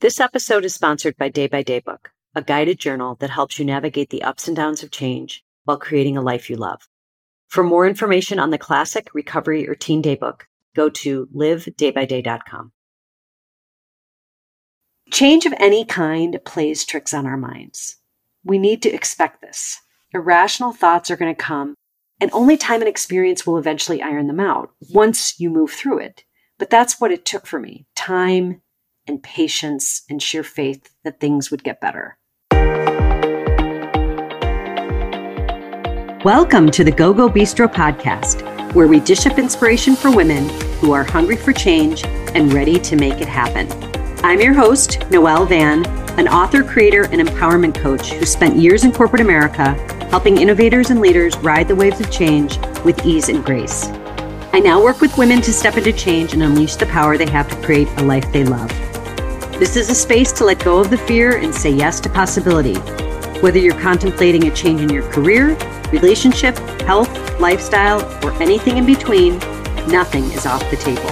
This episode is sponsored by Day by Day Book, a guided journal that helps you navigate the ups and downs of change while creating a life you love. For more information on the classic, recovery, or teen day book, go to livedaybyday.com. Change of any kind plays tricks on our minds. We need to expect this. Irrational thoughts are going to come, and only time and experience will eventually iron them out once you move through it. But that's what it took for me time and patience and sheer faith that things would get better. Welcome to the Go Go Bistro podcast, where we dish up inspiration for women who are hungry for change and ready to make it happen. I'm your host, Noelle Van, an author, creator, and empowerment coach who spent years in corporate America helping innovators and leaders ride the waves of change with ease and grace. I now work with women to step into change and unleash the power they have to create a life they love. This is a space to let go of the fear and say yes to possibility. Whether you're contemplating a change in your career, relationship, health, lifestyle, or anything in between, nothing is off the table.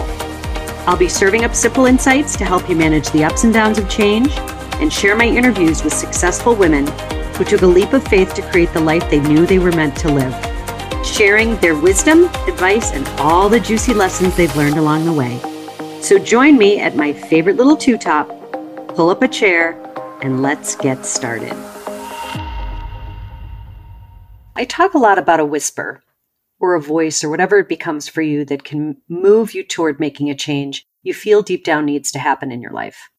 I'll be serving up simple insights to help you manage the ups and downs of change and share my interviews with successful women who took a leap of faith to create the life they knew they were meant to live, sharing their wisdom, advice, and all the juicy lessons they've learned along the way. So join me at my favorite little two top, pull up a chair, and let's get started. I talk a lot about a whisper or a voice or whatever it becomes for you that can move you toward making a change you feel deep down needs to happen in your life.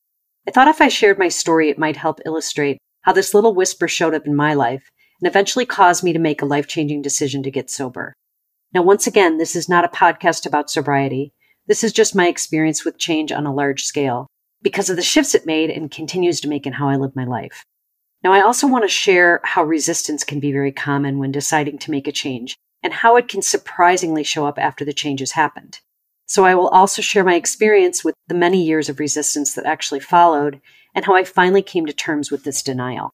I thought if I shared my story, it might help illustrate how this little whisper showed up in my life and eventually caused me to make a life changing decision to get sober. Now, once again, this is not a podcast about sobriety. This is just my experience with change on a large scale because of the shifts it made and continues to make in how I live my life. Now, I also want to share how resistance can be very common when deciding to make a change and how it can surprisingly show up after the change has happened. So I will also share my experience with the many years of resistance that actually followed and how I finally came to terms with this denial.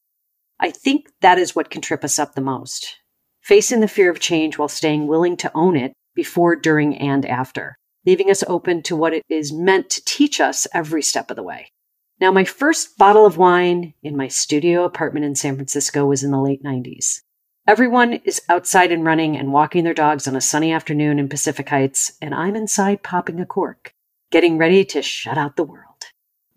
I think that is what can trip us up the most. Facing the fear of change while staying willing to own it before, during, and after leaving us open to what it is meant to teach us every step of the way. Now, my first bottle of wine in my studio apartment in San Francisco was in the late 90s. Everyone is outside and running and walking their dogs on a sunny afternoon in Pacific Heights, and I'm inside popping a cork, getting ready to shut out the world.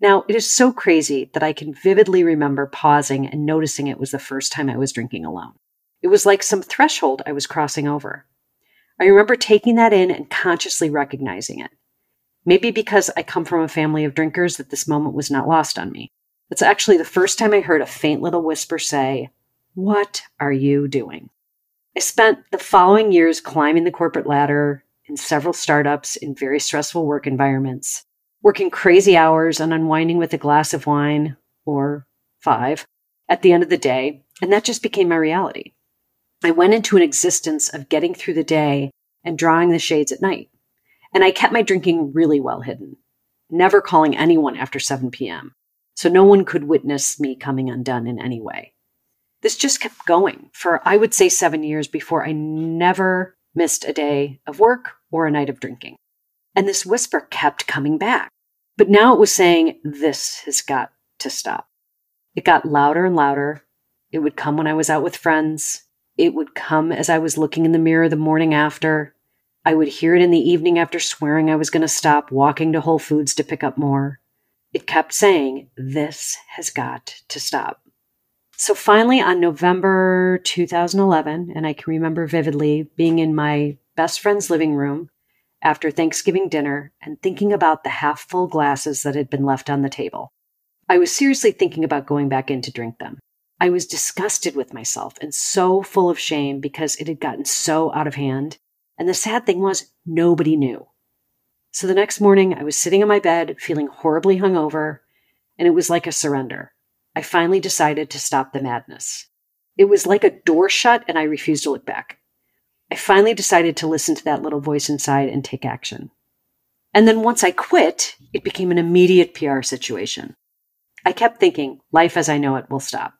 Now, it is so crazy that I can vividly remember pausing and noticing it was the first time I was drinking alone. It was like some threshold I was crossing over. I remember taking that in and consciously recognizing it. Maybe because I come from a family of drinkers that this moment was not lost on me. It's actually the first time I heard a faint little whisper say, What are you doing? I spent the following years climbing the corporate ladder in several startups in very stressful work environments, working crazy hours and unwinding with a glass of wine or five at the end of the day, and that just became my reality. I went into an existence of getting through the day and drawing the shades at night. And I kept my drinking really well hidden, never calling anyone after 7 p.m. So no one could witness me coming undone in any way. This just kept going for, I would say, seven years before I never missed a day of work or a night of drinking. And this whisper kept coming back. But now it was saying, this has got to stop. It got louder and louder. It would come when I was out with friends. It would come as I was looking in the mirror the morning after. I would hear it in the evening after swearing I was going to stop walking to Whole Foods to pick up more. It kept saying, This has got to stop. So finally, on November 2011, and I can remember vividly being in my best friend's living room after Thanksgiving dinner and thinking about the half full glasses that had been left on the table. I was seriously thinking about going back in to drink them. I was disgusted with myself and so full of shame because it had gotten so out of hand. And the sad thing was, nobody knew. So the next morning, I was sitting in my bed, feeling horribly hungover, and it was like a surrender. I finally decided to stop the madness. It was like a door shut, and I refused to look back. I finally decided to listen to that little voice inside and take action. And then once I quit, it became an immediate PR situation. I kept thinking, life as I know it will stop.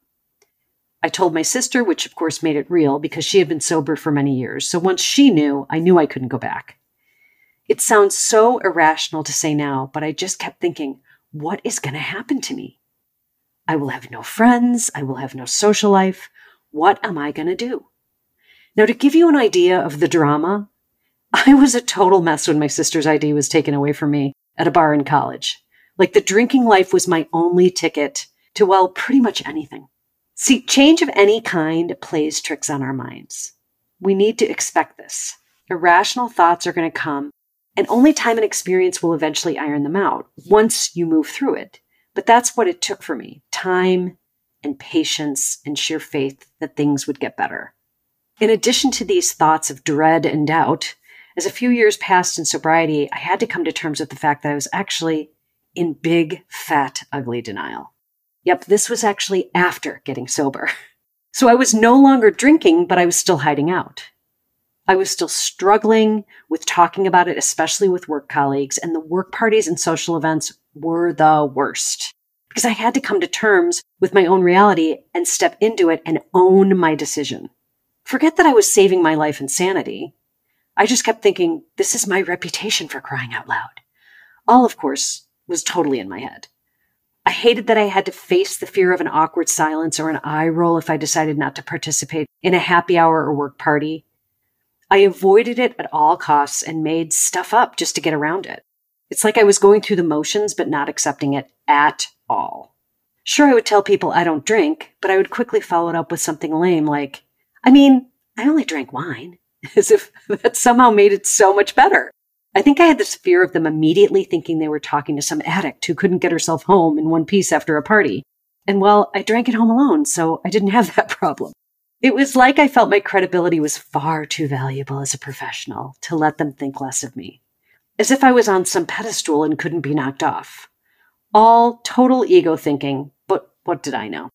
I told my sister, which of course made it real because she had been sober for many years. So once she knew, I knew I couldn't go back. It sounds so irrational to say now, but I just kept thinking, what is going to happen to me? I will have no friends. I will have no social life. What am I going to do? Now, to give you an idea of the drama, I was a total mess when my sister's ID was taken away from me at a bar in college. Like the drinking life was my only ticket to, well, pretty much anything. See, change of any kind plays tricks on our minds. We need to expect this. Irrational thoughts are going to come, and only time and experience will eventually iron them out once you move through it. But that's what it took for me time and patience and sheer faith that things would get better. In addition to these thoughts of dread and doubt, as a few years passed in sobriety, I had to come to terms with the fact that I was actually in big, fat, ugly denial. Yep, this was actually after getting sober. So I was no longer drinking, but I was still hiding out. I was still struggling with talking about it, especially with work colleagues, and the work parties and social events were the worst because I had to come to terms with my own reality and step into it and own my decision. Forget that I was saving my life and sanity. I just kept thinking, this is my reputation for crying out loud. All, of course, was totally in my head. I hated that I had to face the fear of an awkward silence or an eye roll if I decided not to participate in a happy hour or work party. I avoided it at all costs and made stuff up just to get around it. It's like I was going through the motions, but not accepting it at all. Sure, I would tell people I don't drink, but I would quickly follow it up with something lame like, I mean, I only drank wine, as if that somehow made it so much better. I think I had this fear of them immediately thinking they were talking to some addict who couldn't get herself home in one piece after a party. And well, I drank at home alone, so I didn't have that problem. It was like I felt my credibility was far too valuable as a professional to let them think less of me. As if I was on some pedestal and couldn't be knocked off. All total ego thinking, but what did I know?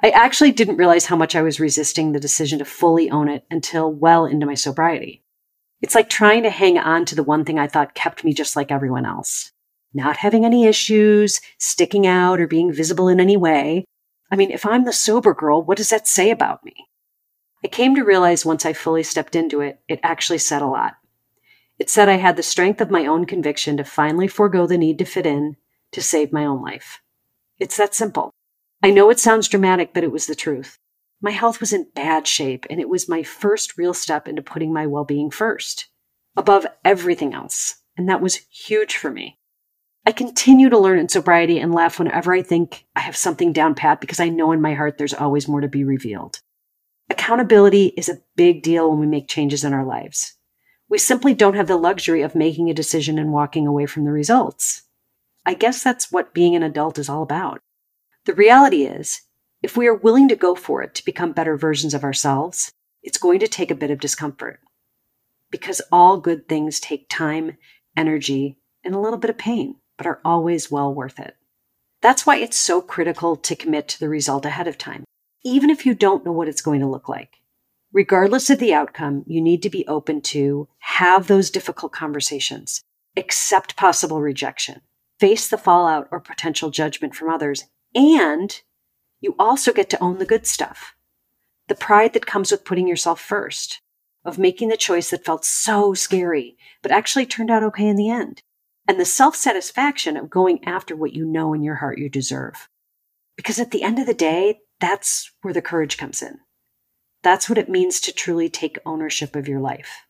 I actually didn't realize how much I was resisting the decision to fully own it until well into my sobriety. It's like trying to hang on to the one thing I thought kept me just like everyone else. Not having any issues, sticking out, or being visible in any way. I mean, if I'm the sober girl, what does that say about me? I came to realize once I fully stepped into it, it actually said a lot. It said I had the strength of my own conviction to finally forego the need to fit in to save my own life. It's that simple. I know it sounds dramatic, but it was the truth. My health was in bad shape, and it was my first real step into putting my well being first, above everything else. And that was huge for me. I continue to learn in sobriety and laugh whenever I think I have something down pat because I know in my heart there's always more to be revealed. Accountability is a big deal when we make changes in our lives. We simply don't have the luxury of making a decision and walking away from the results. I guess that's what being an adult is all about. The reality is, if we are willing to go for it to become better versions of ourselves, it's going to take a bit of discomfort. Because all good things take time, energy, and a little bit of pain, but are always well worth it. That's why it's so critical to commit to the result ahead of time, even if you don't know what it's going to look like. Regardless of the outcome, you need to be open to have those difficult conversations, accept possible rejection, face the fallout or potential judgment from others, and you also get to own the good stuff. The pride that comes with putting yourself first, of making the choice that felt so scary, but actually turned out okay in the end. And the self satisfaction of going after what you know in your heart you deserve. Because at the end of the day, that's where the courage comes in. That's what it means to truly take ownership of your life.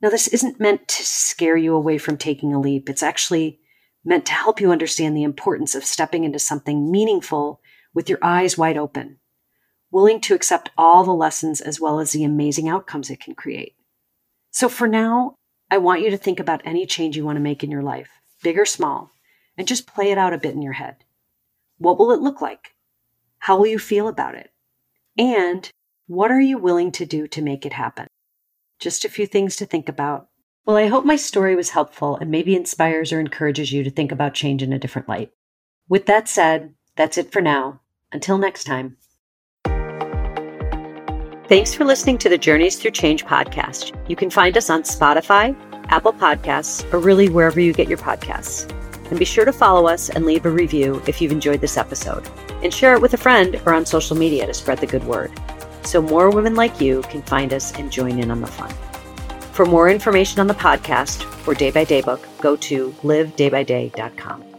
Now, this isn't meant to scare you away from taking a leap. It's actually meant to help you understand the importance of stepping into something meaningful with your eyes wide open, willing to accept all the lessons as well as the amazing outcomes it can create. So for now, I want you to think about any change you want to make in your life, big or small, and just play it out a bit in your head. What will it look like? How will you feel about it? And what are you willing to do to make it happen? Just a few things to think about. Well, I hope my story was helpful and maybe inspires or encourages you to think about change in a different light. With that said, that's it for now. Until next time. Thanks for listening to the Journeys Through Change podcast. You can find us on Spotify, Apple Podcasts, or really wherever you get your podcasts. And be sure to follow us and leave a review if you've enjoyed this episode. And share it with a friend or on social media to spread the good word. So more women like you can find us and join in on the fun. For more information on the podcast or Day by Day book, go to livedaybyday.com.